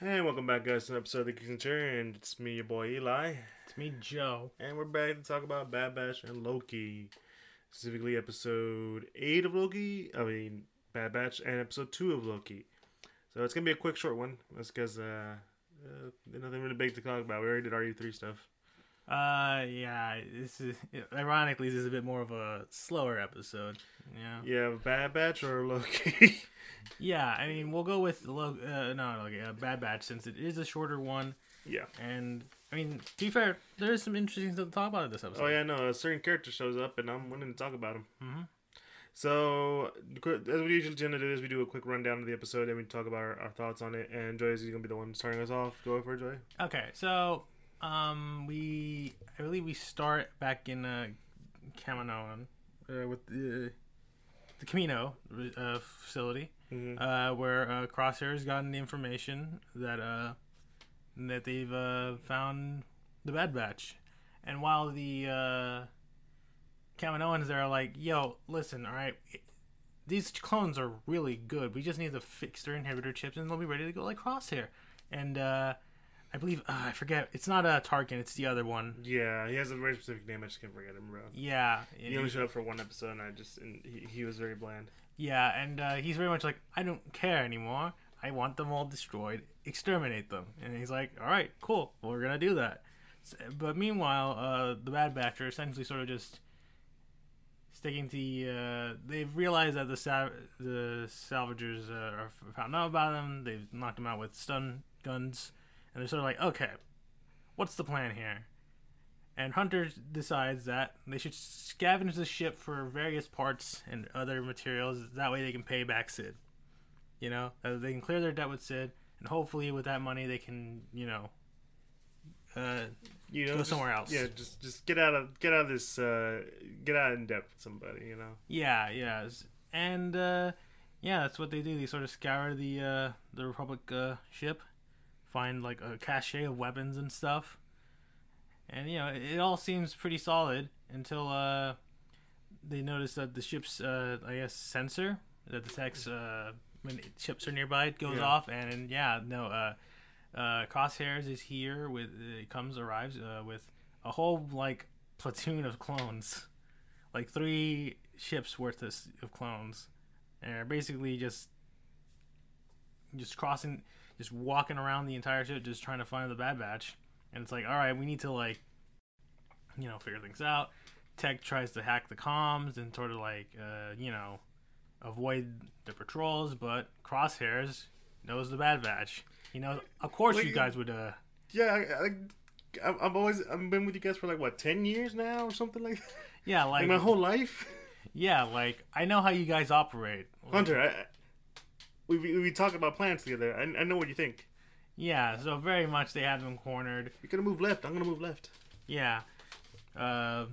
Hey, welcome back, guys, to an episode of the Kitchen Chair, and it's me, your boy Eli, It's me, Joe. and we're back to talk about Bad Batch and Loki, specifically episode eight of Loki. I mean, Bad Batch and episode two of Loki. So it's gonna be a quick, short one. That's because uh, uh, nothing really big to talk about. We already did RE three stuff. Uh, yeah, this is ironically this is a bit more of a slower episode. Yeah, Yeah, Bad Batch or Loki. yeah. I mean, we'll go with Lo- uh, no, okay, uh, Bad Batch since it is a shorter one, yeah. and I mean, to be fair, there is some interesting stuff to talk about in this episode. Oh yeah, no, a certain character shows up, and I'm willing to talk about him. Mm-hmm. So, as we usually tend to do, is we do a quick rundown of the episode, and we talk about our, our thoughts on it. And Joy is gonna be the one starting us off. Go for it, Joy. Okay, so um, we I believe we start back in uh, Kaminoan uh, with the the Kamino uh, facility. Mm-hmm. uh, where uh, Crosshair's gotten the information that uh, that they've uh, found the Bad Batch, and while the uh, Kaminoans there are like, "Yo, listen, all right, these clones are really good. We just need to fix their inhibitor chips, and they'll be ready to go like Crosshair." And uh, I believe uh, I forget. It's not uh, Tarkin. It's the other one. Yeah, he has a very specific name. I just can't forget him, bro. Yeah, He only showed up for one episode, and I just and he, he was very bland. Yeah, and uh, he's very much like, I don't care anymore. I want them all destroyed. Exterminate them. And he's like, all right, cool. We're going to do that. S but meanwhile, uh, the Bad Batch are essentially sort of just sticking to the. Uh, they've realized that the the salvagers uh, are found out about them. They've knocked them out with stun guns. And they're sort of like, okay, what's the plan here? And Hunter decides that they should scavenge the ship for various parts and other materials. That way they can pay back Cid. You know, they can clear their debt with Cid, and hopefully with that money they can, you know, uh, You know, Go just- somewhere else. Yeah, just just get out of get out of this. Uh, get out in depth with somebody. You know. yeah, yeah, and uh, yeah, that's what they do. They sort of scour the uh, the Republic uh, ship, find like a cache of weapons and stuff, and you know it, it all seems pretty solid until uh, they notice that the ship's uh, I guess sensor that detects uh, when ships are nearby it goes Yeah. off, and, yeah, no, uh, uh, Crosshairs is here with it comes arrives uh, with a whole like platoon of clones, like three ships worth of, of clones, and are basically just just crossing, just walking around the entire ship, just trying to find the Bad Batch. And it's like, all right, we need to like, you know, figure things out. Tech tries to hack the comms and sort of like, uh, you know, avoid the patrols, but Crosshairs knows the Bad Batch. You know, of course you guys would. uh Yeah, I, I, I'm always I've been with you guys for like what ten years now or something like that. Yeah, Like like my whole life. yeah, like I know how you guys operate. Like, Hunter, I- we, we we talk about plans together. I, I know what you think. Yeah, so very much they have them cornered. You're gonna move left. I'm gonna move left. Yeah. Uh,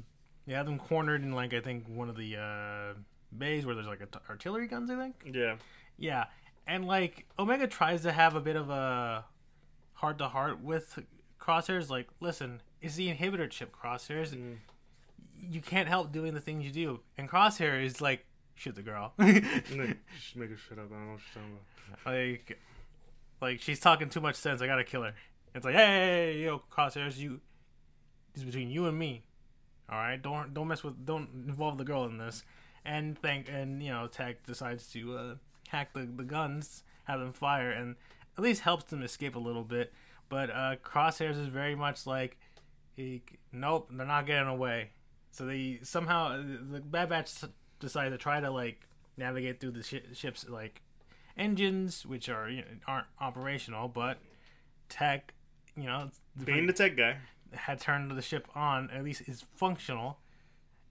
they have them cornered in like I think one of the uh, bays where there's like a artillery guns. I think. Yeah. Yeah, and like Omega tries to have a bit of a heart to heart with Crosshairs. Like, listen, it's the inhibitor chip, Crosshairs. Mm. You can't help doing the things you do. And Crosshair is like, shoot the girl. Then, Shh, make up. I don't know what she's talking about. like, like she's talking too much sense. I gotta kill her. It's like, hey, yo, Crosshairs, you. It's between you and me. All right, don't don't mess with, don't involve the girl in this. And thank and you know, Tech decides to uh, hack the the guns, have them fire, and at least helps them escape a little bit. But uh, Crosshairs is very much like, he, nope, they're not getting away. So they somehow the Bad Batch decide to try to like navigate through the shi ship's like engines, which are you know, aren't operational, but Tech, you know, Being the tech guy. had turned the ship on, at least is functional,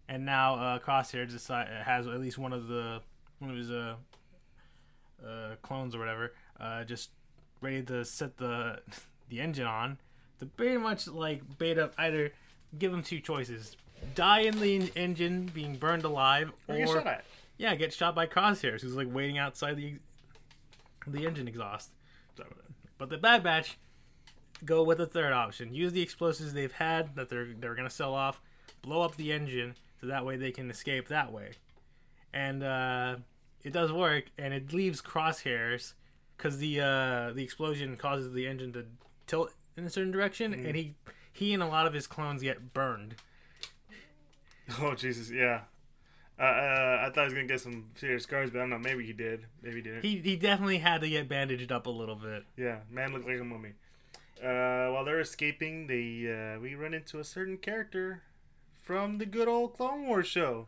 and now uh, Crosshair decide, has at least one of the one of his uh, uh, clones or whatever, uh, just ready to set the the engine on to pretty much like bait up either give him two choices: die in the engine, being burned alive, Or or get yeah, get shot by Crosshairs, who's like waiting outside the the engine exhaust. But the Bad Batch go with the third option. Use the explosives they've had that they're they're gonna sell off, blow up the engine so that way they can escape that way. And uh, it does work, and it leaves Crosshairs because the uh, the explosion causes the engine to tilt in a certain direction, Mm-hmm. and he he and a lot of his clones get burned. Oh Jesus, yeah. Uh, uh, I thought he was gonna get some serious scars, but I don't know. Maybe he did. Maybe he didn't. He he definitely had to get bandaged up a little bit. yeah, man looked like a mummy. Uh, while they're escaping, they uh, we run into a certain character from the good old Clone Wars show,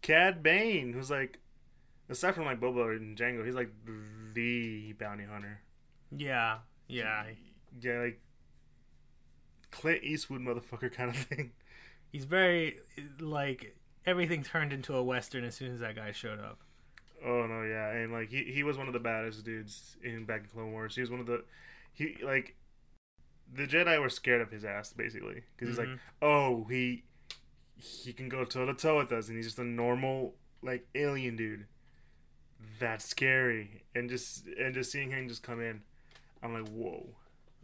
Cad Bane, who's like, aside from like Boba and Jango, he's like the bounty hunter. Yeah, yeah. Yeah, like Clint Eastwood motherfucker kind of thing. He's very like everything turned into a western as soon as that guy showed up. Oh no, yeah, and like he he was one of the baddest dudes in back in Clone Wars. He was one of the he like the Jedi were scared of his ass basically because he's like, Mhm. oh he he can go toe to toe with us, and he's just a normal like alien dude. That's scary, and just and just seeing him just come in, I'm like, whoa,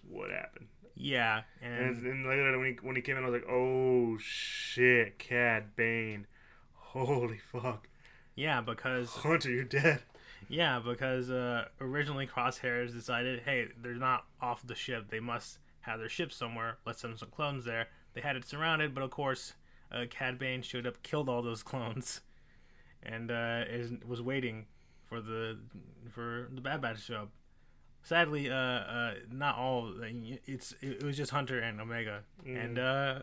what happened? Yeah, And, and and later when he when he came in, I was like, oh shit, Cad Bane, holy fuck, yeah, because Hunter, you're dead. yeah, because uh, originally Crosshairs decided, hey, they're not off the ship. They must have their ship somewhere. Let's send some clones there. They had it surrounded, but of course, uh, Cad Bane showed up, killed all those clones, and uh, is, was waiting for the for the Bad Batch to show up. Sadly, uh, uh, not all. It's it was just Hunter and Omega, and uh,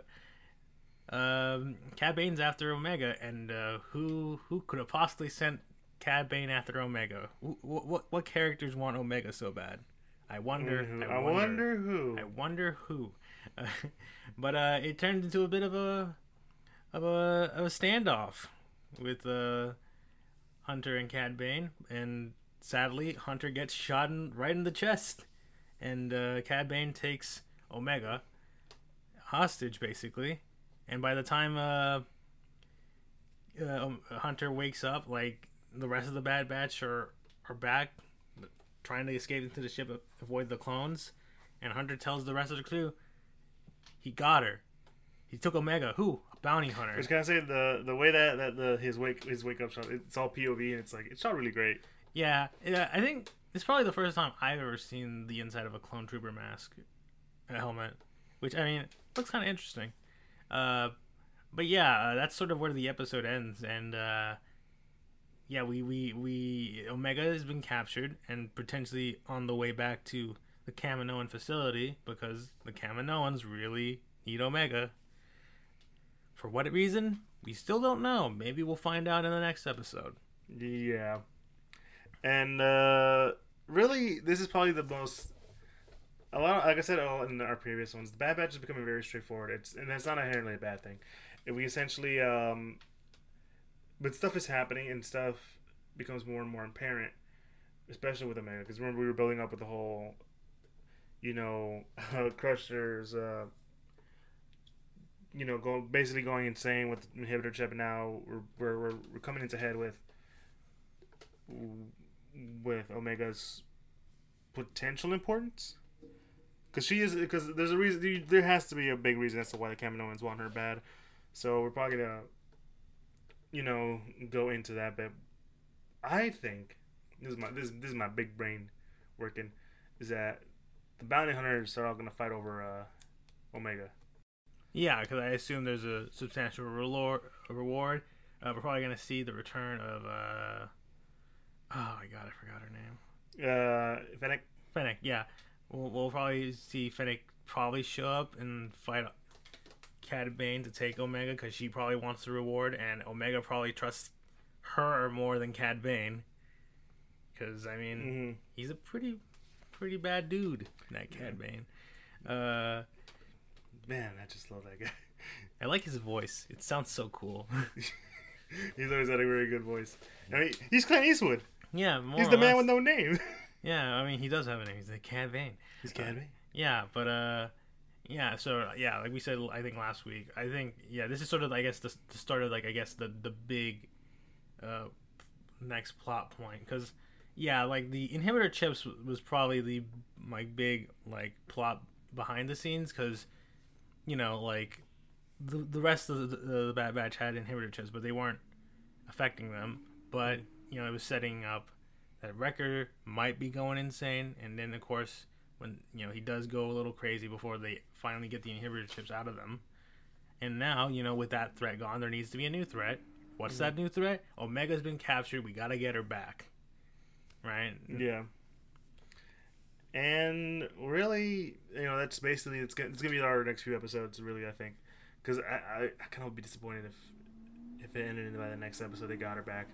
um, Cad Bane's after Omega, and uh, who who could have possibly sent Cad Bane after Omega? What what what characters want Omega so bad? I wonder. Mhm. I, I wonder. wonder who. I wonder who. but uh, it turned into a bit of a of a of a standoff with uh, Hunter and Cad Bane, and sadly, Hunter gets shot in, right in the chest, and uh, Cad Bane takes Omega hostage, basically. And by the time uh, uh, um, Hunter wakes up, like the rest of the Bad Batch are are back, trying to escape into the ship, avoid the clones. And Hunter tells the rest of the crew, he got her. He took Omega. Who? A bounty hunter. I was gonna say the the way that that the his wake his wake up shot it's all POV and it's like it's shot really great. Yeah, yeah. I think it's probably the first time I've ever seen the inside of a clone trooper mask, a helmet, which I mean looks kind of interesting. Uh, but yeah, uh, that's sort of where the episode ends, and uh, yeah, we we we Omega has been captured and potentially on the way back to the Kaminoan facility because the Kaminoans really need Omega. For what reason? We still don't know. Maybe we'll find out in the next episode. Yeah, and uh really this is probably the most. A lot, like I said in our previous ones, the Bad Batch is becoming very straightforward. It's and that's not inherently a bad thing. We essentially, um, but stuff is happening and stuff becomes more and more apparent, especially with Omega. Because remember we were building up with the whole, you know, Crusher's, uh, you know, going basically going insane with inhibitor chip. And now we're we're, we're coming into head with with Omega's potential importance. Because she is, because there's a reason, there has to be a big reason as to why the Kaminoans want her bad. So we're probably gonna, you know, go into that. But I think this is my this this is my big brain working. Is that the bounty hunters are all gonna fight over uh, Omega? Yeah, because I assume there's a substantial reward. Uh, we're probably gonna see the return of. Uh... Oh my god, I forgot her name. Uh, Fennec. Fennec. Yeah, we'll, we'll probably see Fennec probably show up and fight Cad Bane to take Omega because she probably wants the reward, and Omega probably trusts her more than Cad Bane. Because I mean, hmm he's a pretty, pretty bad dude. That Cad Bane. Uh, Man, I just love that guy. I like his voice. It sounds so cool. he's always had a very good voice. I mean, he's Clint Eastwood. Yeah, more He's the man with no name. Yeah, I mean he does have a name. He's a Cad Bane. he's Cad Bane. Yeah, but uh, yeah. So yeah, like we said, I think last week. I think yeah, this is sort of I guess the, the start of like I guess the the big, uh, next plot point because yeah, like the inhibitor chips was probably the like big like plot behind the scenes because you know like the the rest of the, the Bad Batch had inhibitor chips, but they weren't affecting them. But you know it was setting up that Wrecker might be going insane, and then of course when you know he does go a little crazy before they finally get the inhibitor chips out of them. And now, you know, with that threat gone, there needs to be a new threat. What's mm-hmm. that new threat? Omega's been captured. We gotta get her back. Right? Yeah. And really, you know, that's basically it's gonna, it's gonna be our next few episodes. Really, I think, because I, I, I kind of would be disappointed if if it ended by the next episode they got her back.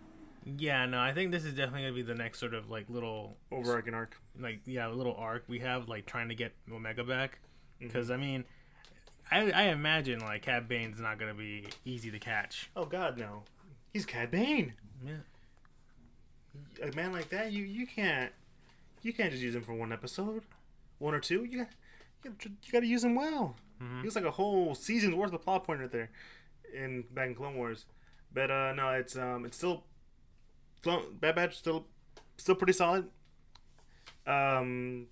Yeah, no, I think this is definitely gonna be the next sort of like little Overarching arc. like yeah, a little arc we have like trying to get Omega back. Mm-hmm. Because I mean, I I imagine like Cad Bane's not gonna be easy to catch. Oh God, no! He's Cad Bane. Yeah. A man like that, you you can't you can't just use him for one episode, one or two. You got you, got- you got to use him well. Mhm. He was like a whole season's worth of plot point right there, in back in Clone Wars. But uh no, it's um it's still Clone, Bad Batch still still pretty solid. Um,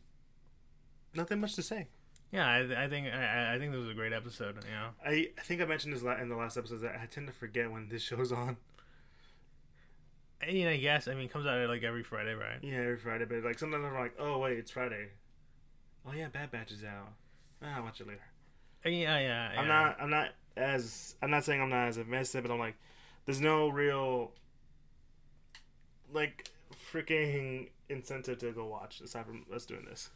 nothing much to say. Yeah, I, I think I, I think this was a great episode. You know, I, I think I mentioned this in the last episode that I tend to forget when this show's on. and, you know, yes, I mean, it comes out like every Friday, right? Yeah, every Friday, but like sometimes I'm like, oh wait, it's Friday. Oh yeah, Bad Batch is out. Ah, I'll watch it later. And Yeah, yeah. I'm yeah. not. I'm not as. I'm not saying I'm not as invested, but I'm like, there's no real, like, freaking incentive to go watch aside from us doing this.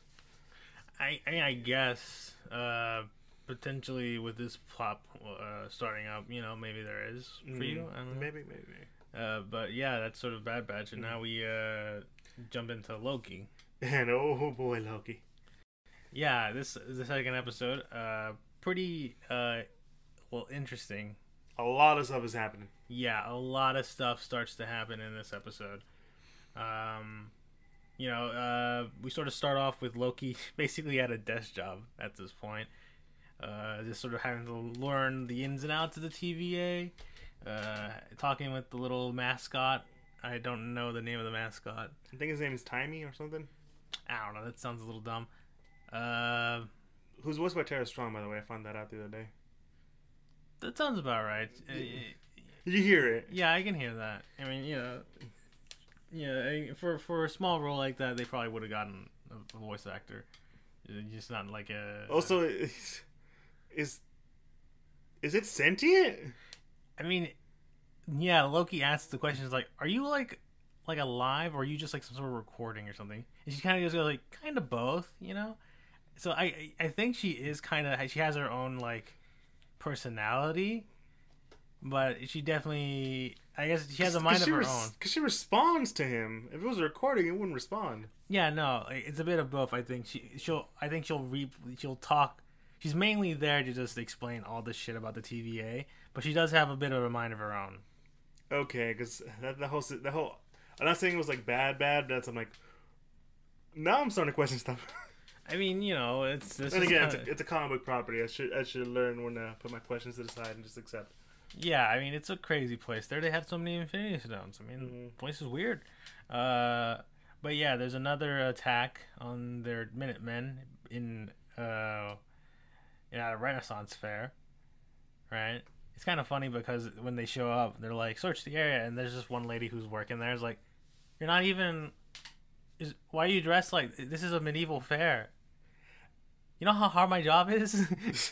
I, I, guess uh, potentially with this plot uh, starting up, you know, maybe there is for you. Mm, know. Maybe, maybe. Uh, but yeah, that's sort of Bad Batch, and now we uh, jump into Loki. And oh boy, Loki. Yeah, this is the second episode. Uh, pretty uh, well, interesting. A lot of stuff is happening. Yeah, a lot of stuff starts to happen in this episode. Um, you know, uh, we sort of start off with Loki basically at a desk job at this point. Uh, just sort of having to learn the ins and outs of the TVA. Uh, talking with the little mascot. I don't know the name of the mascot. I think his name is Timey or something. I don't know. That sounds a little dumb. Uh, Who's voiced by Tara Strong, by the way. I found that out the other day. That sounds about right. You hear it? Yeah, I can hear that. I mean, you know, yeah, for for a small role like that, they probably would have gotten a, a voice actor, Uh, just not like a. Also, is is, is it sentient? I mean, yeah, Loki asks the questions like, "Are you like like alive, or are you just like some sort of recording or something?" And she kind of just goes like, "Kind of both," you know. So I I think she is kind of she has her own like personality, but she definitely I guess she has a mind of her res- own. Because she responds to him. If it was a recording, it wouldn't respond. Yeah, no, it's a bit of both. I think she she'll I think she'll re she'll talk. She's mainly there to just explain all this shit about the TVA, but she does have a bit of a mind of her own. Okay, because that the whole the whole. I'm not saying it was like bad, bad. That's I'm like. Now I'm starting to question stuff. I mean, you know, it's this and again, kinda- it's, a, it's a comic book property. I should I should learn when to put my questions to the side and just accept. yeah. I mean, it's a crazy place. There, they have so many Infinity Stones. I mean, Mhm. the place is weird. Uh, but yeah, there's another attack on their Minutemen in uh, in at a Renaissance fair, right? It's kind of funny because when they show up, they're like, "Search the area," and there's just one lady who's working there. Is like, "You're not even. Is why are you dressed like this? Is a medieval fair. You know how hard my job is."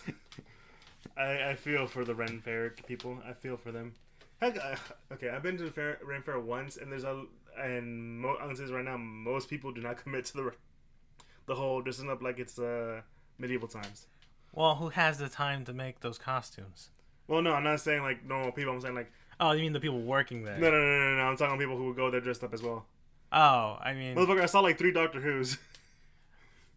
I, I feel for the Ren Fair people. I feel for them. Heck, uh, okay, I've been to the fair, Ren Fair once, and there's a and mo- I'm gonna say this right now, most people do not commit to the the whole dressing up like it's uh, medieval times. well, who has the time to make those costumes? Well, no, I'm not saying like normal people. I'm saying like Oh, you mean the people working there? no, no, no, no, no. I'm talking people who would go there dressed up as well. Oh, I mean, Motherfucker, I saw like three Doctor Who's.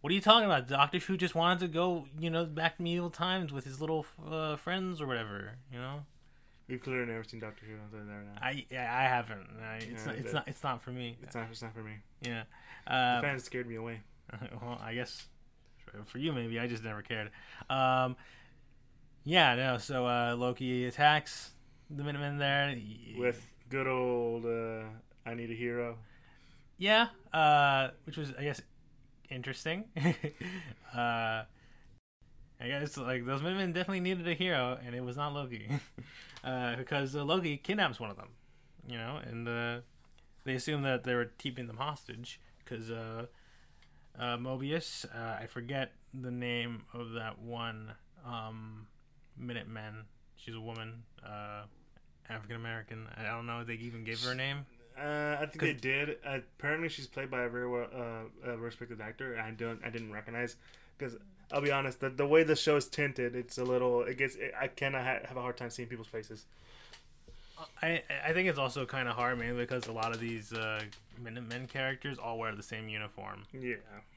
what are you talking about? Doctor Who just wanted to go, you know, back to medieval times with his little uh, friends or whatever. You know, We've clearly never seen Doctor Who. I'll tell you now. I yeah, I haven't. I, it's Yeah, not, it's not. It's not for me. It's not. It's not for me. Yeah. The Uh, fans scared me away. well, I guess for you maybe. I just never cared. Um, yeah. No. So uh, Loki attacks the Minutemen there. With good old uh, I Need a Hero. Yeah, uh, which was I guess interesting. uh, I guess like those women definitely needed a hero, and it was not Loki, uh, because uh, Loki kidnaps one of them, you know, and uh, they assume that they were keeping them hostage because uh, uh, Mobius, uh, I forget the name of that one um, Minutemen. She's a woman, uh, African American. I don't know if they even gave her a name. Uh, I think they did. Uh, apparently, she's played by a very well uh, a respected actor. I don't, I didn't recognize because I'll be honest, the, the way the show is tinted, it's a little. It gets. It, I cannot ha- have a hard time seeing people's faces. I I think it's also kind of hard, mainly because a lot of these uh, Minutemen characters all wear the same uniform. Yeah.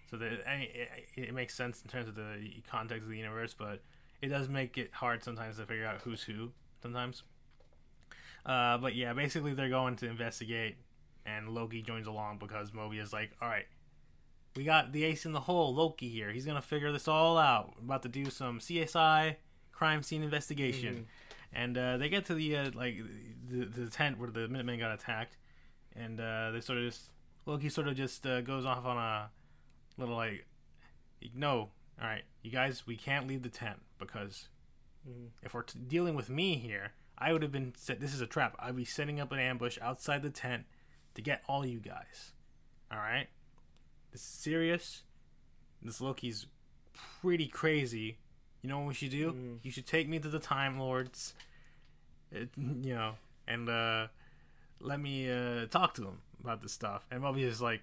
So that I mean, it, it makes sense in terms of the context of the universe, but it does make it hard sometimes to figure out who's who. Sometimes. Uh, but yeah, basically they're going to investigate, and Loki joins along because Mobius is like, all right, we got the ace in the hole, Loki here. He's gonna figure this all out. We're about to do some CSI crime scene investigation, and uh, they get to the uh, like the, the tent where the Minutemen got attacked, and uh, they sort of just Loki sort of just uh, goes off on a little like, no, all right, you guys, we can't leave the tent because Mhm. if we're t- dealing with me here, I would have been set. This is a trap. I'd be setting up an ambush outside the tent to get all you guys. All right, this is serious. This Loki's pretty crazy. You know what we should do? Mhm. You should take me to the Time Lords. It, you know, and uh, let me uh, talk to them about this stuff. And Mobius is like,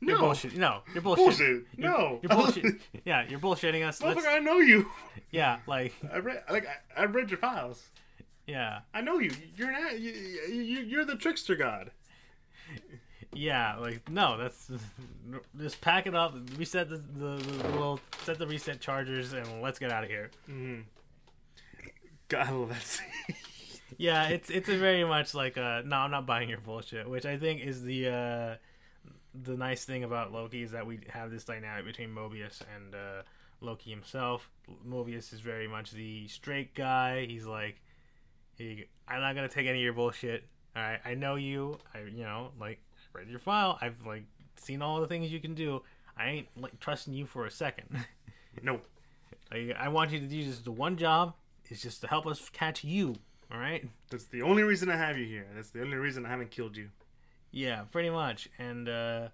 "You're No. bullshit. No, you're bullshit. Bullshit. You're, No. you're bullshit. yeah, you're bullshitting us. Motherfucker, I know you. yeah, like, I read like I, I read your files. Yeah, I know you. You're not. You, you, you're the trickster god. yeah, like, no, that's just pack it up, reset the, the, the little, set the reset chargers, and let's get out of here. Mm-hmm. God, I love that scene. Yeah, it's it's a very much like uh no, I'm not buying your bullshit, which I think is the uh the nice thing about Loki is that we have this dynamic between Mobius and uh Loki himself. Mobius is very much the straight guy. He's like he, I'm not going to take any of your bullshit. All right, I know you. I you know, like read your file. I've like seen all the things you can do. I ain't like trusting you for a second. no. like I want you to do just the one job is just to help us catch you. All right? That's the only reason I have you here. That's the only reason I haven't killed you. Yeah, pretty much. And uh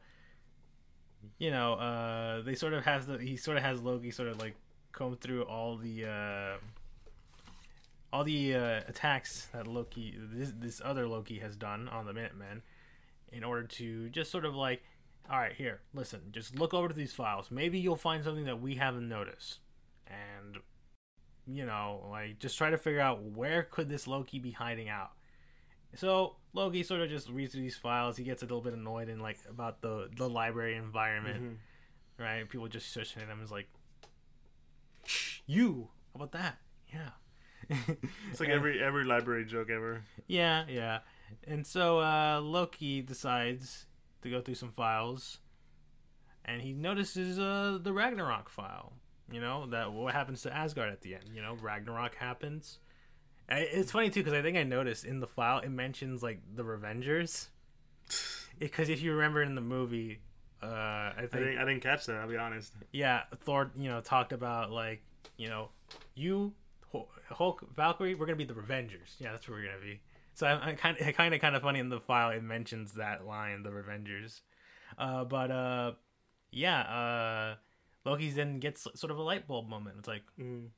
you know, uh they sort of has the he sort of has Loki sort of like comb through all the uh all the uh attacks that Loki this this other Loki has done on the Minutemen in order to just sort of like all right, here, listen, just look over to these files. Maybe you'll find something that we haven't noticed. And you know, like just try to figure out where could this Loki be hiding out. So Loki sort of just reads through these files. He gets a little bit annoyed and like about the the library environment, Mhm. right? People just shushing at him. Is like, Shh, you. How about that? Yeah. It's like And- every every library joke ever. yeah, yeah. And so uh, Loki decides to go through some files, and he notices uh, the Ragnarok file. You know that what happens to Asgard at the end. You know Ragnarok happens. It's funny too because I think I noticed in the file it mentions like the Revengers. Because if you remember in the movie, uh, I I think didn't, I didn't catch that. I'll be honest. yeah, Thor, you know, talked about like, you know, you, Hulk, Valkyrie, we're gonna be the Revengers. Yeah, that's what we're gonna be. So I'm, kind of, kind of, kind of funny in the file. It mentions that line, the Revengers. Uh, but uh, yeah, uh, Loki then gets sort of a light bulb moment. It's like, Mm.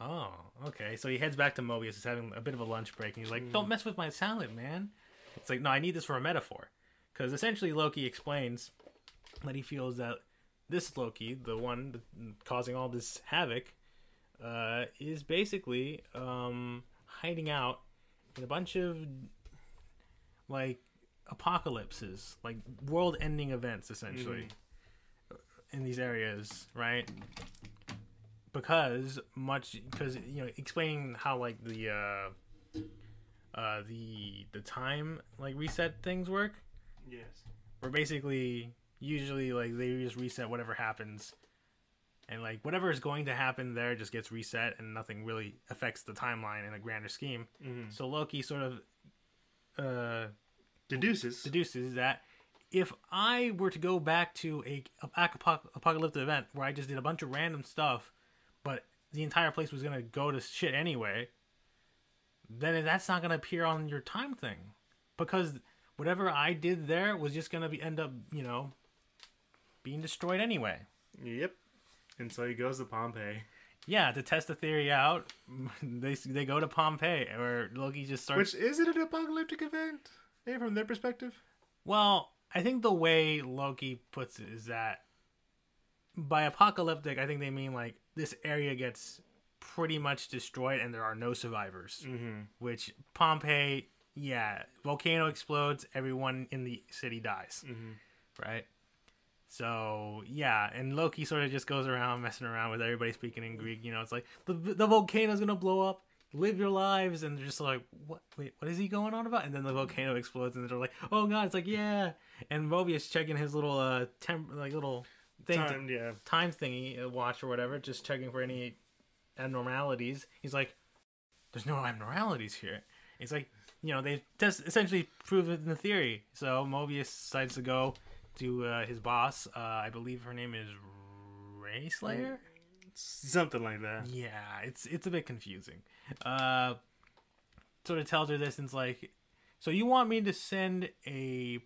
oh, okay. So he heads back to Mobius. He's having a bit of a lunch break, and he's like, "Don't mess with my salad, man." It's like, no, I need this for a metaphor, because essentially Loki explains that he feels that this Loki, the one causing all this havoc, uh, is basically um, hiding out in a bunch of like apocalypses, like world-ending events, essentially, in these areas, right? Because much, because you know, explaining how like the uh, uh, the the time like reset things work Yes. where basically usually like they just reset whatever happens and like whatever is going to happen there just gets reset and nothing really affects the timeline in a grander scheme Mhm. so loki sort of uh Deduces. deduces that if i were to go back to a, a apoc- apocalyptic event where i just did a bunch of random stuff but the entire place was gonna go to shit anyway then that's not gonna appear on your time thing because whatever I did there was just gonna be end up, you know, being destroyed anyway. Yep. And so he goes to Pompeii, Yeah, to test the theory out, they they go to Pompeii, where Loki just starts. which is it an apocalyptic event? Yeah, from their perspective. Well, I think the way Loki puts it is that by apocalyptic, I think they mean like this area gets pretty much destroyed and there are no survivors. Mm-hmm. Which Pompeii, yeah, volcano explodes, everyone in the city dies, Mm-hmm. right? So yeah, and Loki sort of just goes around messing around with everybody speaking in Greek. You know, it's like the the volcano's gonna blow up. Live your lives, and they're just like, what? Wait, what is he going on about? And then the volcano explodes, and they're like, oh god, it's like yeah. And Mobius checking his little uh temp like little thing to- Time, yeah. time thingy uh, watch or whatever, just checking for any abnormalities. He's like, "There's no abnormalities here." He's like, you know, they just essentially proven the theory. So Mobius decides to go to uh, his boss. Uh, I believe her name is Renslayer. Something like that. Yeah, it's it's a bit confusing. Uh, sort of tells her this and it's like, so you want me to send a?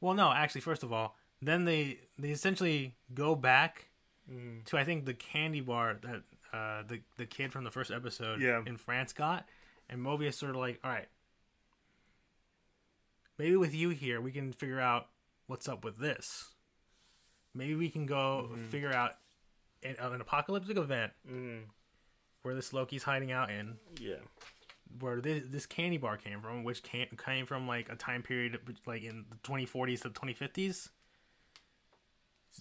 Well, no, actually, first of all, then they they essentially go back Mm. to I think the candy bar that uh, the the kid from the first episode Yeah. in France got, and Mobius sort of like, all right, maybe with you here we can figure out what's up with this. Maybe we can go Mhm. figure out an, an apocalyptic event Mm. where this Loki's hiding out in, Yeah. where this, this candy bar came from, which came, came from like a time period like in the 2040s to 2050s,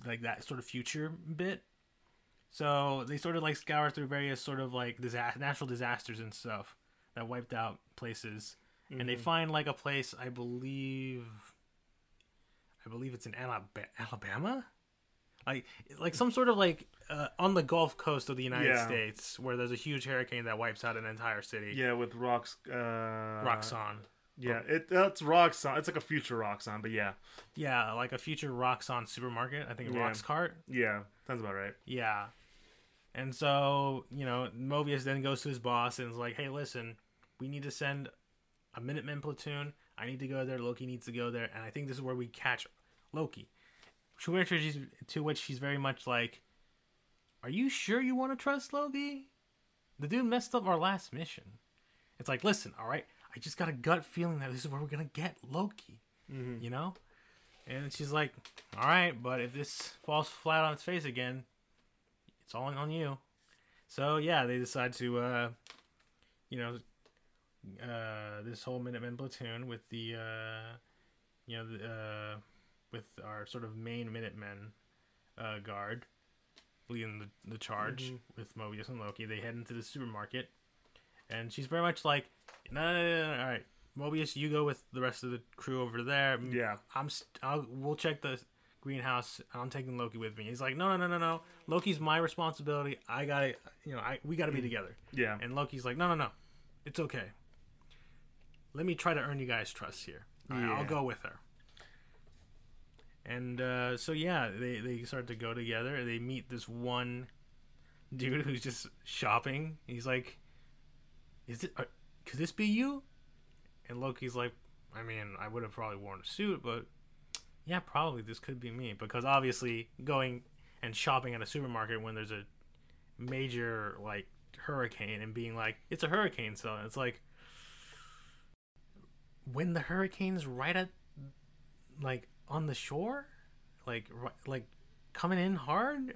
like that sort of future bit. So they sort of like scour through various sort of like disa- natural disasters and stuff that wiped out places, and they Mhm. find like a place I believe, I believe it's in Alabama, like like some sort of like uh, on the Gulf Coast of the United Yeah. States where there's a huge hurricane that wipes out an entire city. Yeah, with rocks. Uh, Roxxon. Yeah, it that's Roxxon. It's like a future Roxxon, but yeah, Yeah, like a future Roxxon supermarket. I think Yeah. Roxxcart. yeah, sounds about right. Yeah. And so, you know, Mobius then goes to his boss and is like, hey, listen, we need to send a Minutemen platoon. I need to go there. Loki needs to go there. And I think this is where we catch Loki. To which, she's, to which she's very much like, are you sure you want to trust Loki? The dude messed up our last mission. It's like, listen, all right, I just got a gut feeling that this is where we're going to get Loki Mm-hmm. you know? And she's like, all right, but if this falls flat on its face again, it's all on you. So yeah, they decide to, uh, you know, uh, this whole Minutemen platoon with the, uh, you know, the, uh, with our sort of main Minutemen uh, guard leading the, the charge Mhm. with Mobius and Loki. They head into the supermarket, and she's very much like, no, no, no, no, no, all right, Mobius, you go with the rest of the crew over there. Yeah, I'm. St- I'll, we'll check the greenhouse. I'm taking Loki with me. He's like, no, no, no, no, no. Loki's my responsibility. I gotta, you know, I we gotta be together. yeah, And Loki's like, no, no, no, it's okay. Let me try to earn you guys' trust here. Right, I'll go with her. And uh, so yeah, they they start to go together. They meet this one dude who's just shopping. He's like, "Is it? Are, could this be you?" And Loki's like, "I mean, I would have probably worn a suit, but yeah, probably this could be me because obviously going and shopping at a supermarket when there's a major like hurricane and being like it's a hurricane so it's like when the hurricane's right at like on the shore? Like ri- like coming in hard?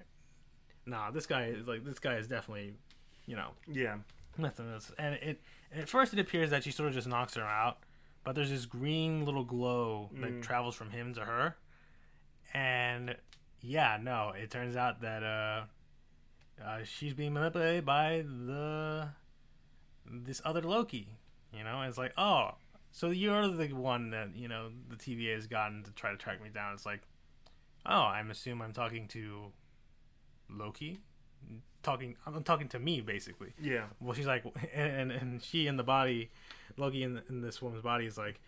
Nah this guy is like this guy is definitely you know. Yeah. nothing else. And it and at first it appears that she sort of just knocks her out but there's this green little glow that Mm. travels from him to her. And yeah no it turns out that uh, uh she's being manipulated by the this other loki you know? And it's like oh so you're the one that you know the tva has gotten to try to track me down it's like oh i'm assume i'm talking to loki talking i'm talking to me basically Yeah. well, she's like, and and she in the body, Loki in, in this woman's body is like,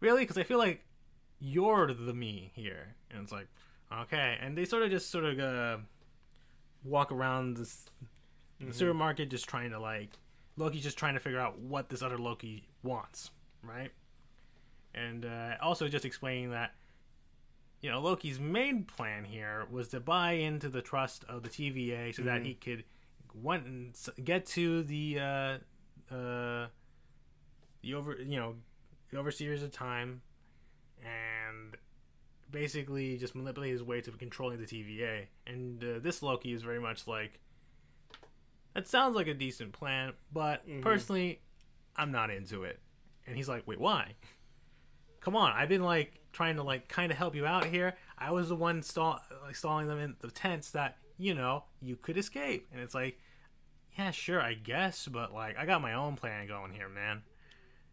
really? Because I feel like you're the me here, and it's like, okay, and they sort of just sort of uh, walk around this the Mhm. supermarket, just trying to like, Loki's just trying to figure out what this other Loki wants, right? and uh, also just explaining that you know Loki's main plan here was to buy into the trust of the TVA so that Mhm. he could one get to the uh, uh, the over you know the overseers of time and basically just manipulate his way to controlling the TVA. And uh, this Loki is very much like that sounds like a decent plan, but Mhm. personally, I'm not into it. And he's like, wait, why? Come on, I've been like trying to like kind of help you out here. I was the one stall like stalling them in the tents that you know you could escape. And it's like, yeah, sure, I guess, but like I got my own plan going here, man.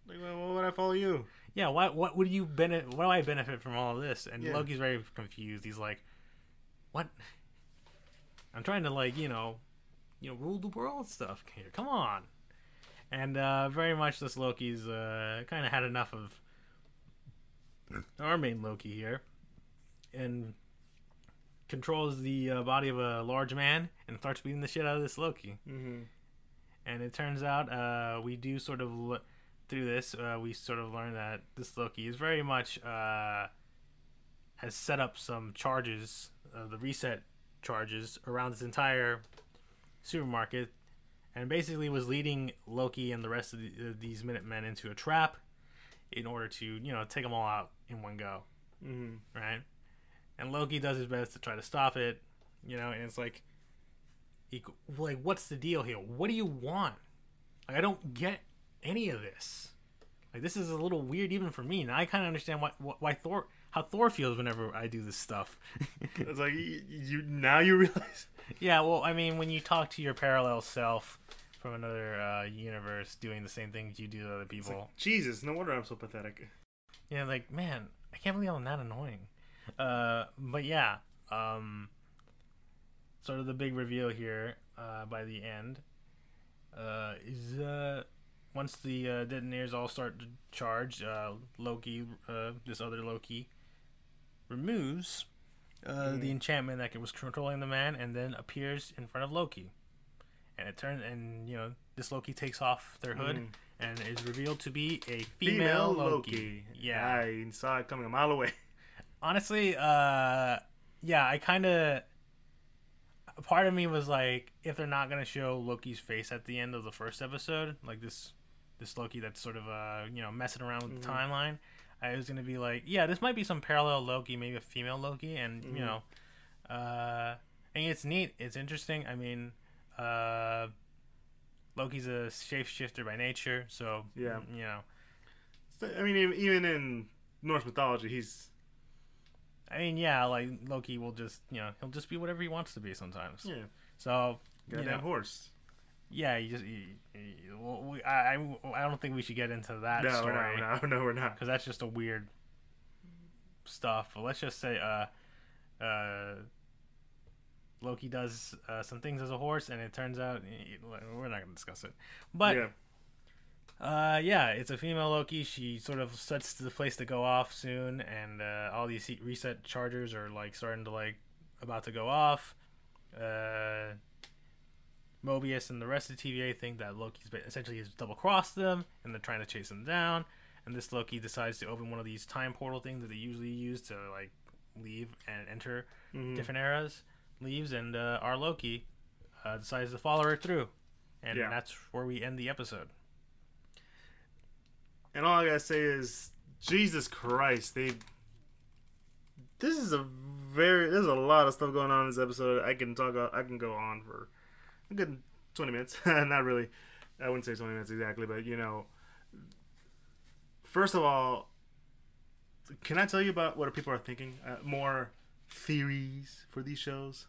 Like, well, why would I follow you? Yeah, what what would you benefit? What do I benefit from all of this? And Yeah. Loki's very confused. He's like, "What? I'm trying to like you know, you know, rule the world stuff here. Come on." And uh, very much this Loki's uh, kind of had enough of our main Loki here, and controls the uh, body of a large man and starts beating the shit out of this Loki Mm-hmm. and it turns out uh, we do sort of l- through this uh, we sort of learn that this Loki is very much uh, has set up some charges, uh, the reset charges around this entire supermarket, and basically was leading Loki and the rest of the, uh, these Minutemen into a trap in order to you know take them all out in one go Mm-hmm. right? And Loki does his best to try to stop it, you know. And it's like, he, like, what's the deal here? What do you want? Like, I don't get any of this. Like, this is a little weird even for me. Now I kind of understand why, why Thor, how Thor feels whenever I do this stuff. It's like you, you now you realize. yeah, well, I mean, when you talk to your parallel self from another uh, universe doing the same things you do to other people, like, Jesus, no wonder I'm so pathetic. Yeah, like man, I can't believe I'm that annoying. Uh, but yeah, um, sort of the big reveal here uh, by the end uh, is uh, once the uh, detonaires all start to charge, uh, Loki, uh, this other Loki, removes uh, the Mhm. enchantment that was controlling the man, and then appears in front of Loki. And it turns, and you know, this Loki takes off their hood Mhm. and is revealed to be a female, Loki. Yeah, I saw it coming a mile away. honestly, uh, yeah, I kind of. Part of me was like, if they're not gonna show Loki's face at the end of the first episode, like this, this Loki that's sort of uh, you know, messing around with the Mhm. timeline, I was gonna be like, yeah, this might be some parallel Loki, maybe a female Loki, and Mhm. you know, uh, and it's neat, it's interesting. I mean, uh, Loki's a shapeshifter by nature, so Yeah. you know, So, I mean, even- in Norse mythology, he's I mean, yeah, like Loki will just, you know, he'll just be whatever he wants to be sometimes. yeah, So, you goddamn know, horse. Yeah, you just, you, you, well, we, I, I, I don't think we should get into that No, story no, no, no, we're not. because that's just a weird stuff. But let's just say, uh, uh, Loki does uh, some things as a horse, and it turns out we're not gonna discuss it. But yeah, Uh, yeah, it's a female Loki. She sort of sets the place to go off soon, and uh, all these reset chargers are like starting to like about to go off. Uh, Mobius and the rest of the TVA think that Loki's ba- essentially has double crossed them, and they're trying to chase him down. And this Loki decides to open one of these time portal things that they usually use to like leave and enter Mhm. different eras. Leaves, and uh, our Loki uh, decides to follow her through, and Yeah. that's where we end the episode. And all I gotta say is, Jesus Christ, they. This is a very. There's a lot of stuff going on in this episode. I can talk. I can go on for a good twenty minutes. Not really. I wouldn't say twenty minutes exactly, but you know. First of all, can I tell you about what people are thinking? Uh, more theories for these shows.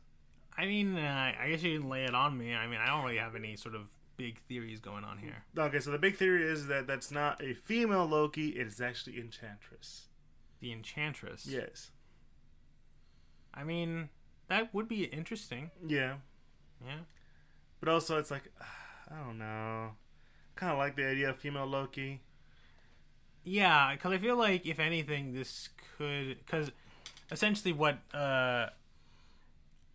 I mean, uh, I guess you can lay it on me. I mean, I don't really have any sort of big theories going on here. Okay, so the big theory is that that's not a female Loki. It is actually Enchantress. The Enchantress. Yes. I mean, that would be interesting. Yeah. Yeah. But also, it's like, I don't know. Kind of like the idea of female Loki. Yeah, because I feel like if anything, this could because essentially what. uh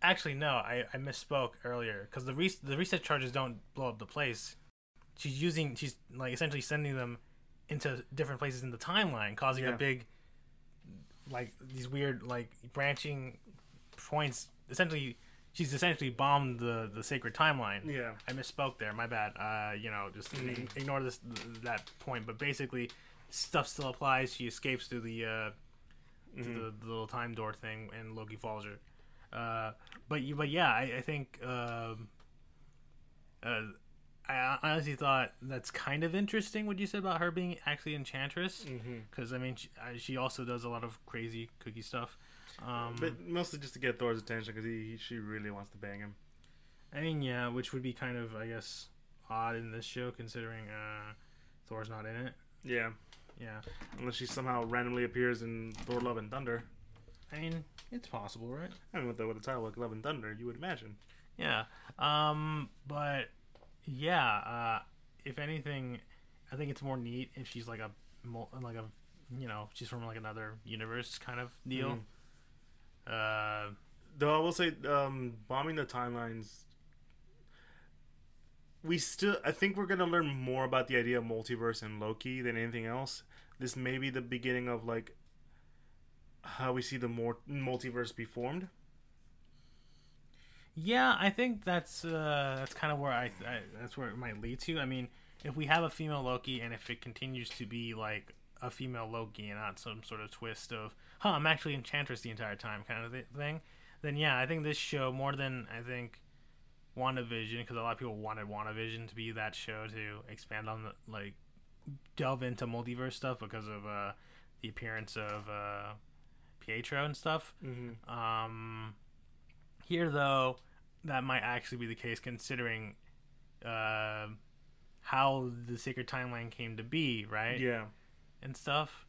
Actually, no, I, I misspoke earlier because the res- the reset charges don't blow up the place. She's using she's like essentially sending them into different places in the timeline, causing Yeah. a big, like these weird like branching points. Essentially, she's essentially bombed the the sacred timeline. Yeah. I misspoke there. My bad. Uh, you know, just Mhm. ignore this that point. But basically, stuff still applies. She escapes through the uh, Mhm. to the, the little time door thing, and Loki follows her. Uh, but you, but yeah, I, I think um, uh, I honestly thought that's kind of interesting what you said about her being actually Enchantress, because I mean she, uh, she also does a lot of crazy cookie stuff. Um, But mostly just to get Thor's attention because he, he she really wants to bang him. I mean, yeah, which would be kind of, I guess, odd in this show considering uh, Thor's not in it. Yeah. Yeah, Unless she somehow randomly appears in Thor: Love and Thunder. I mean, it's possible, right? I mean, with the with the title like Love and Thunder, you would imagine. Yeah. Um, but yeah, uh, if anything, I think it's more neat if she's like a like a you know she's from like another universe kind of deal. Mhm. Uh, Though I will say, um, bombing the timelines. We still, I think we're gonna learn more about the idea of multiverse and Loki than anything else. This may be the beginning of like how we see the more multiverse be formed. yeah, I think that's uh, that's kind of where I, I that's where it might lead to. I mean, if we have a female Loki and if it continues to be like a female Loki and not some sort of twist of, huh, I'm actually Enchantress the entire time kind of thing, then yeah, I think this show more than I think WandaVision because a lot of people wanted WandaVision to be that show to expand on the like delve into multiverse stuff because of uh, the appearance of uh, Pietro and stuff. Mm-hmm. Um, here, though, that might actually be the case considering uh, how the Sacred Timeline came to be, right? Yeah. And stuff.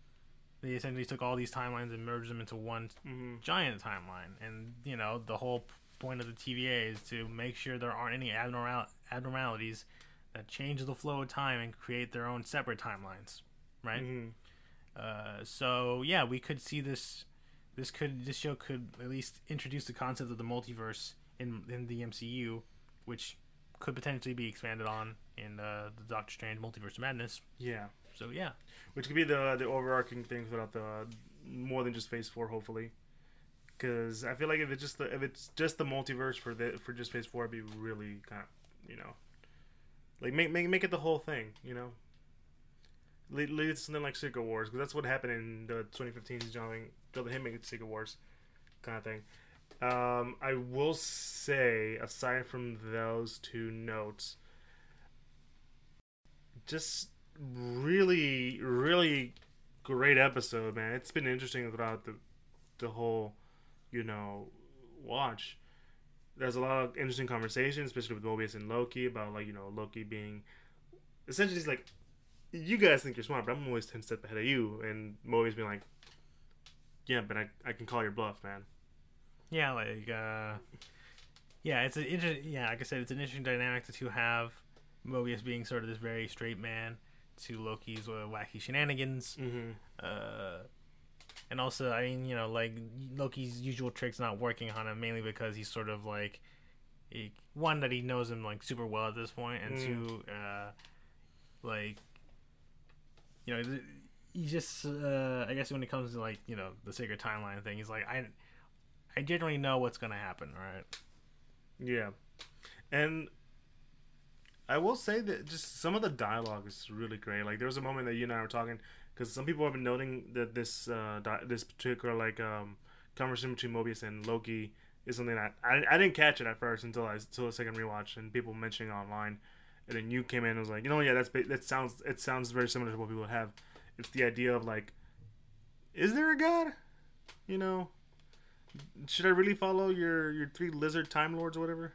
They essentially took all these timelines and merged them into one Mm-hmm. giant timeline. And, you know, the whole point of the TVA is to make sure there aren't any abnormal- abnormalities that change the flow of time and create their own separate timelines, right? Mm-hmm. Uh, so yeah, we could see this. This could this show could at least introduce the concept of the multiverse in in the MCU, which could potentially be expanded on in uh, the Doctor Strange Multiverse of Madness. Yeah. So yeah, Which could be the the overarching thing throughout the more than just Phase Four, hopefully. Because I feel like if it's just the if it's just the multiverse for the for just Phase Four, it'd be really kind of you know, like make make make it the whole thing, you know. Lead, lead something like Secret Wars, because that's what happened in the 2015 jumping jumping him it Secret Wars, kind of thing. Um, I will say, aside from those two notes, just really, really great episode, man. It's been interesting throughout the the whole, you know, watch. There's a lot of interesting conversations, especially with Mobius and Loki, about like you know Loki being essentially he's like, you guys think you're smart, but I'm always ten steps ahead of you, and Mobius being like, yeah, but I I can call your bluff, man. yeah, like uh, yeah, it's an inter- yeah, like I said, it's an interesting dynamic the two have. Mobius being sort of this very straight man to Loki's uh, wacky shenanigans. Mm-hmm. Uh, and also, I mean, you know, like Loki's usual tricks not working on him mainly because he's sort of like he, one that he knows him like super well at this point, and Mm. two, uh, like you know, he just uh, I guess when it comes to like you know the sacred timeline thing, he's like I I generally know what's gonna happen, right? Yeah, and I will say that just some of the dialogue is really great. Like there was a moment that you and I were talking because some people have been noting that this uh, di- this particular like um, conversation between Mobius and Loki is something that I, I didn't catch it at first until I until the second rewatch and people mentioning online, and then you came in and was like, you know, yeah, that's that sounds it sounds very similar to what people have. It's the idea of like, is there a god? You know, should I really follow your your three lizard time lords or whatever?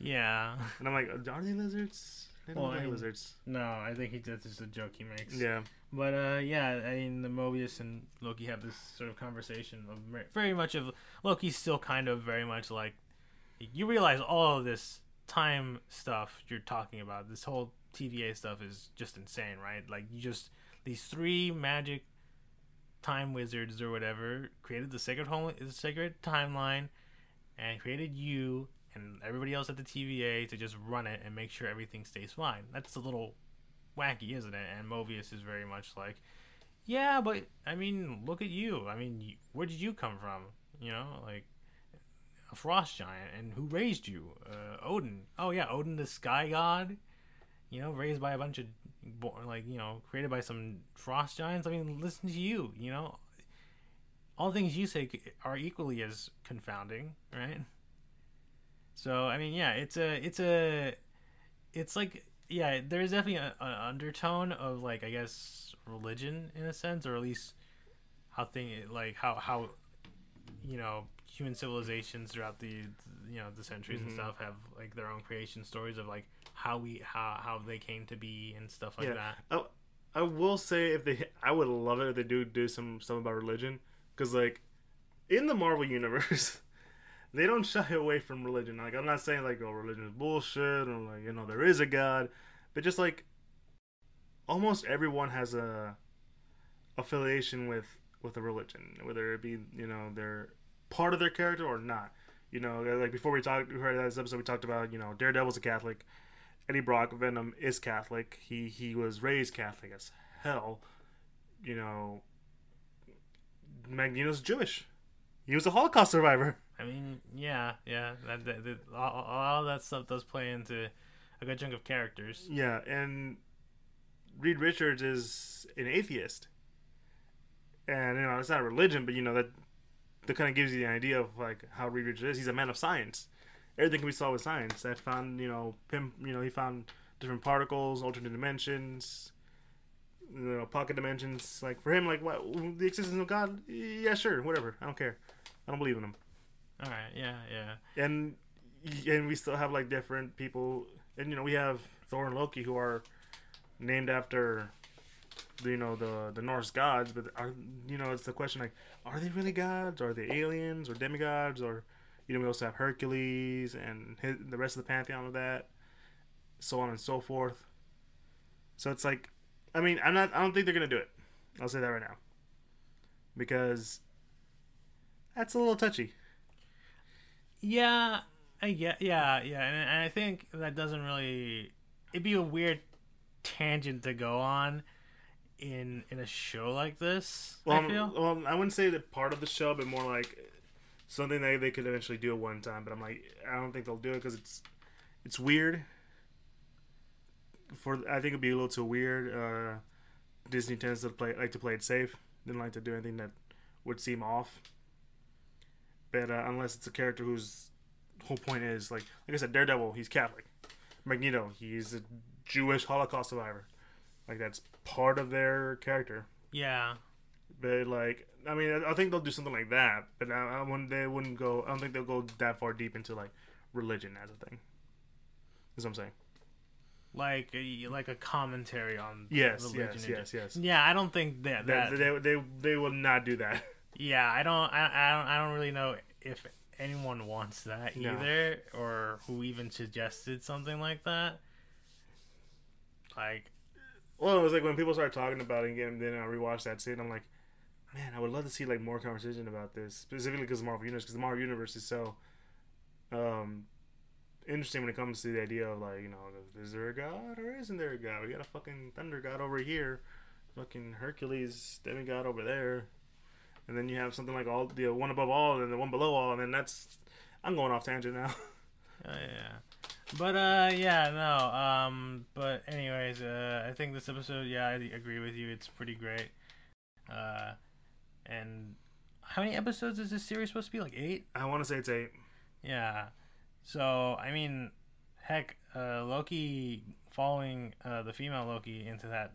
Yeah. And I'm like, are they lizards? They don't Well, look I mean- lizards. No, I think he that's just a joke he makes. Yeah. But uh, yeah, I mean, the Mobius and Loki have this sort of conversation of very much of Loki's still kind of very much like you realize all of this time stuff you're talking about. This whole TVA stuff is just insane, right? Like you just these three magic time wizards or whatever created the sacred home, the sacred timeline, and created you and everybody else at the TVA to just run it and make sure everything stays fine. That's a little wacky, isn't it? And Mobius is very much like, yeah, but I mean, look at you. I mean, you, where did you come from? You know, like a frost giant, and who raised you? Uh, Odin. Oh yeah, Odin, the sky god. You know, raised by a bunch of like you know, created by some frost giants. I mean, listen to you. You know, all things you say are equally as confounding, right? So I mean, yeah, it's a, it's a, it's like, yeah, there's definitely a, an undertone of like, I guess, religion in a sense, or at least how thing, like how how, you know, human civilizations throughout the, you know, the centuries and Mhm. stuff have like their own creation stories of like how we how how they came to be and stuff like Yeah. that. I, I will say if they, I would love it if they do do some something about religion, because like in the Marvel universe, they don't shy away from religion. Like I'm not saying like oh religion is bullshit or like you know there is a god, but just like almost everyone has a affiliation with with a religion, whether it be you know they're part of their character or not. You know, uh, like before we talked, before this episode, we talked about you know Daredevil's a Catholic, Eddie Brock Venom is Catholic. He he was raised Catholic as hell. You know, Magneto's Jewish. He was a Holocaust survivor. I mean, yeah, yeah, that, that, that all, all that stuff does play into a good chunk of characters. Yeah, and Reed Richards is an atheist. And you know, it's not a religion, but you know that that kind of gives you the idea of like how Reed Richards is. He's a man of science. Everything can be solved with science. I found, you know, him. You know, he found different particles, alternate dimensions, you know, pocket dimensions. Like for him, like what the existence of God? Yeah, sure, whatever. I don't care. I don't believe in him. All right, yeah, yeah, and and we still have like different people. And you know we have thor and loki who are named after you know the the norse gods but are you know it's the question like are they really gods? Are they aliens or demigods? Or you know we also have hercules and his, the rest of the pantheon of that so on and so forth. So it's like i mean i'm not i don't think they're gonna do it. I'll say that right now. Because that's a little touchy yeah. I get, yeah, yeah, and, and I think that doesn't really. It'd be a weird tangent to go on in in a show like this. Well, I feel. well, I wouldn't say that part of the show, but more like something that they could eventually do at one time. But I'm like, I don't think they'll do it because it's it's weird. For I think it'd be a little too weird. Uh, Disney tends to play like to play it safe. Didn't like to do anything that would seem off. But uh, unless it's a character whose whole point is like, like I said, Daredevil, he's Catholic. Magneto, he's a Jewish Holocaust survivor. Like that's part of their character. Yeah. But like, I mean, I- think they'll do something like that. But I, I wouldn't. They wouldn't go. I don't think they'll go that far deep into like religion as a thing. That's what I'm saying. Like a, like a commentary on Yes, religion yes, yes, yes. Yeah, I don't think that that. They, they, they, they will not do that. yeah, I don't. I, I don't. I don't really know if anyone wants that No. either, or who even suggested something like that. Like, Well, it was like when people started talking about it again. Then I rewatched that scene. I'm like, man, I would love to see like more conversation about this, specifically because Marvel Universe, because the Marvel Universe is so um interesting when it comes to the idea of like, you know, is there a god or isn't there a god? We got a fucking thunder god over here, fucking Hercules demigod over there, and then you have something like all the one above all and the one below all, and then that's I'm going off tangent now. uh, yeah. But uh, yeah, no. Um, but anyways, uh, I think this episode, yeah, I agree with you. It's pretty great. Uh, and how many episodes is this series supposed to be? Like eight? I want to say it's eight. Yeah. So I mean, heck, uh, Loki following uh, the female Loki into that,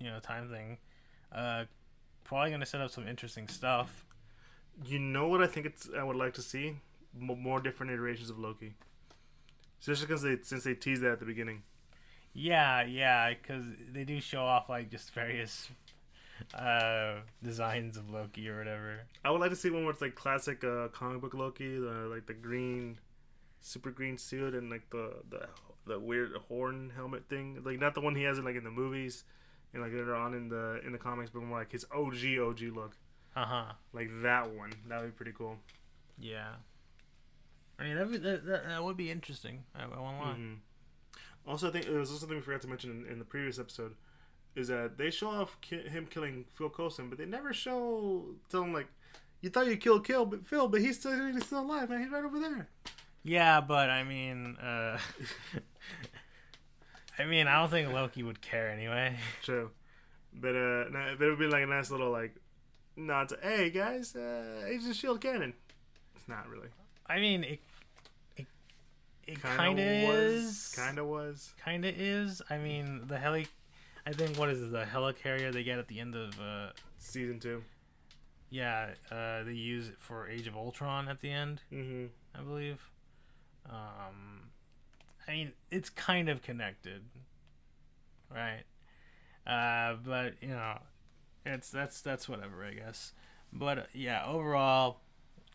you know, time thing, uh, probably gonna set up some interesting stuff. You know what I think it's I would like to see M- more different iterations of Loki. Especially because they since they teased that at the beginning. Yeah, yeah, because they do show off like just various uh designs of Loki or whatever. I would like to see one where it's like classic uh, comic book Loki, the like the green, super green suit and like the the the weird horn helmet thing. Like not the one he has in like in the movies and like later on in the in the comics, but more like his OG OG look, Uh huh. like that one. That would be pretty cool. Yeah. I mean, that, would- that, that, that would be interesting. I, I won't lie. Mhm. Also, I think it was also something we forgot to mention in, in the previous episode is that they show off ki- him killing Phil Coulson, but they never show tell him like, "You thought you killed Kill, but Phil, but he's still he's still alive, man. He's right over there." Yeah, but I mean, uh, I mean, I don't think Loki would care anyway. True, but uh, no, but it would be like a nice little like nod to, "Hey guys, uh, Agent Shield canon." It's not really. I mean, it it it Kinda was. is. Kind of was. Kind of is. I mean, the heli. I think what is it? The helicarrier they get at the end of. Uh, Season two. yeah, uh, they use it for Age of Ultron at the end, Mm-hmm. I believe. Um, I mean, it's kind of connected, right? Uh, but you know, it's that's that's whatever, I guess. But uh, yeah, overall,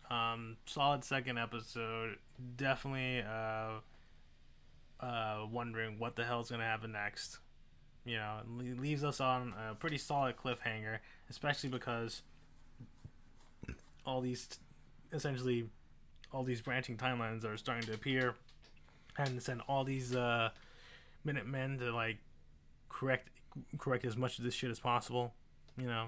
um, solid second episode. Definitely uh, uh, wondering what the hell's gonna happen next. You know, leaves us on a pretty solid cliffhanger, especially because all these essentially all these branching timelines are starting to appear and send all these uh Minutemen to like correct correct as much of this shit as possible, you know.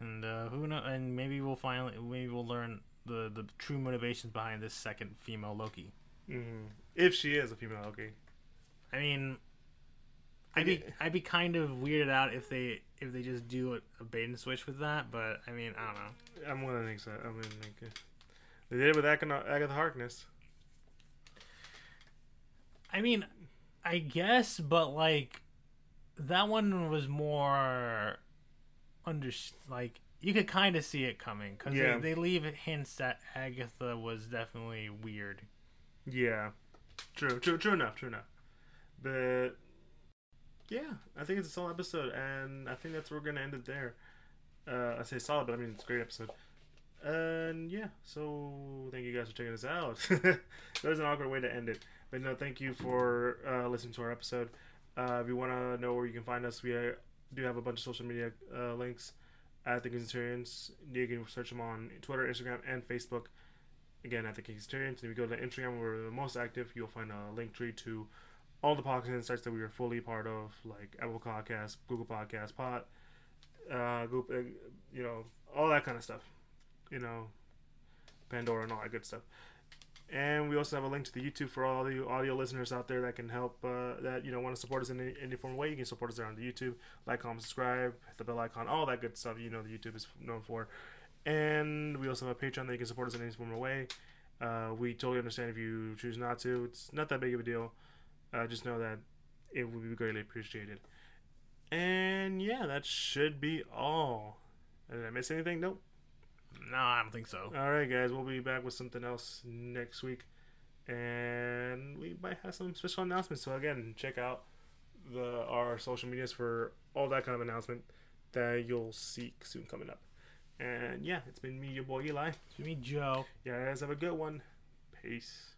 And uh who know and maybe we'll finally maybe we'll learn the the true motivations behind this second female Loki. Mm-hmm. If she is a female Loki. I mean I'd be I'd be kind of weirded out if they if they just do a, a bait and switch with that, but I mean I don't know. I'm gonna think so. I'm gonna think it. They did it with Agatha Harkness. I mean, I guess, but like that one was more under like you could kind of see it coming because Yeah. they, they leave hints that Agatha was definitely weird. Yeah, true, true, true enough, true enough. But yeah, I think it's a solid episode, and I think that's where we're gonna end it there. Uh, I say solid, but I mean it's a great episode. And yeah, so thank you guys for checking us out. that was an awkward way to end it, but no, thank you for uh, listening to our episode. Uh, if you want to know where you can find us, we uh, do have a bunch of social media uh, links at the Constituents. You can search them on Twitter, Instagram, and Facebook again at the. And if you go to Instagram, where we're the most active, you'll find a Linktree to all the podcast sites that we are fully part of, like Apple Podcasts, Google Podcasts, Pod, uh, Google, uh, you know, all that kind of stuff. You know, Pandora and all that good stuff. And we also have a link to the YouTube for all the audio listeners out there that can help, uh, that you know want to support us in any, any form of way. You can support us there on the YouTube, like, comment, subscribe, hit the bell icon, all that good stuff. You know the YouTube is known for. And we also have a Patreon that you can support us in any form of way. Uh, we totally understand if you choose not to. It's not that big of a deal. Uh, just know that it would be greatly appreciated. And yeah, that should be all. Did I miss anything? Nope. No, I don't think so. All right, guys, we'll be back with something else next week, and we might have some special announcements. So again, check out the our social medias for all that kind of announcement that you'll see soon coming up. And yeah, it's been me, your boy Eli. It's me, Joe. Yeah, guys, have a good one. Peace.